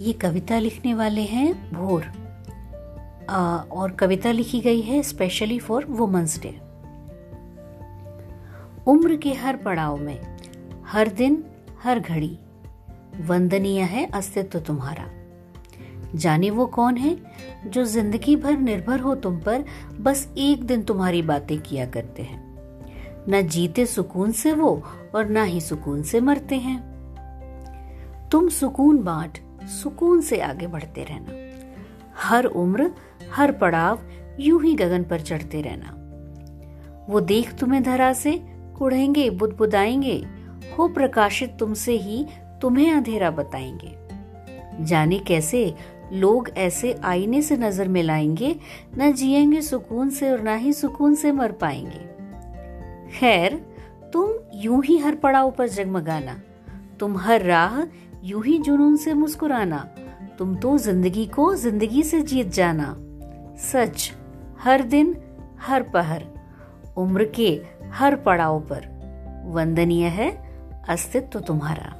ये कविता लिखने वाले हैं भोर। आ, और कविता लिखी गई है स्पेशली फॉर वुमेंस डे उम्र के हर पड़ाव में हर दिन हर घड़ी वंदनीय है अस्तित्व तुम्हारा। जाने वो कौन है जो ज़िंदगी भर निर्भर हो तुम पर बस एक दिन तुम्हारी बातें किया करते हैं। न जीते सुकून से वो और ना ही सुकून से मरते हैं। तुम सुकून बांट सुकून से आगे बढ़ते रहना। हर उम्र, हर पड़ाव, यूँ ही गगन पर चढ़ते रहना। वो देख तुम्हें धरा से, कुढ़ेंगे, बुदबुदाएँगे, हो प्रकाशित तुमसे ही तुम्हें अंधेरा बताएँगे। जाने कैसे लोग ऐसे आईने से नज़र मिलाएँगे, न जिएँगे सुकून से और ना ही सुकून से मर पाएँगे। खैर, तुम यूँ ही हर पड़ाव पर जगमगाना। तुम हर राह यूँ ही जुनून से मुस्कुराना। तुम तो ज़िंदगी को ज़िंदगी से जीत जाना। सच, हर दिन, हर पहर, उम्र के हर पड़ाव पर। वंदनीय है अस्तित्व तुम्हारा।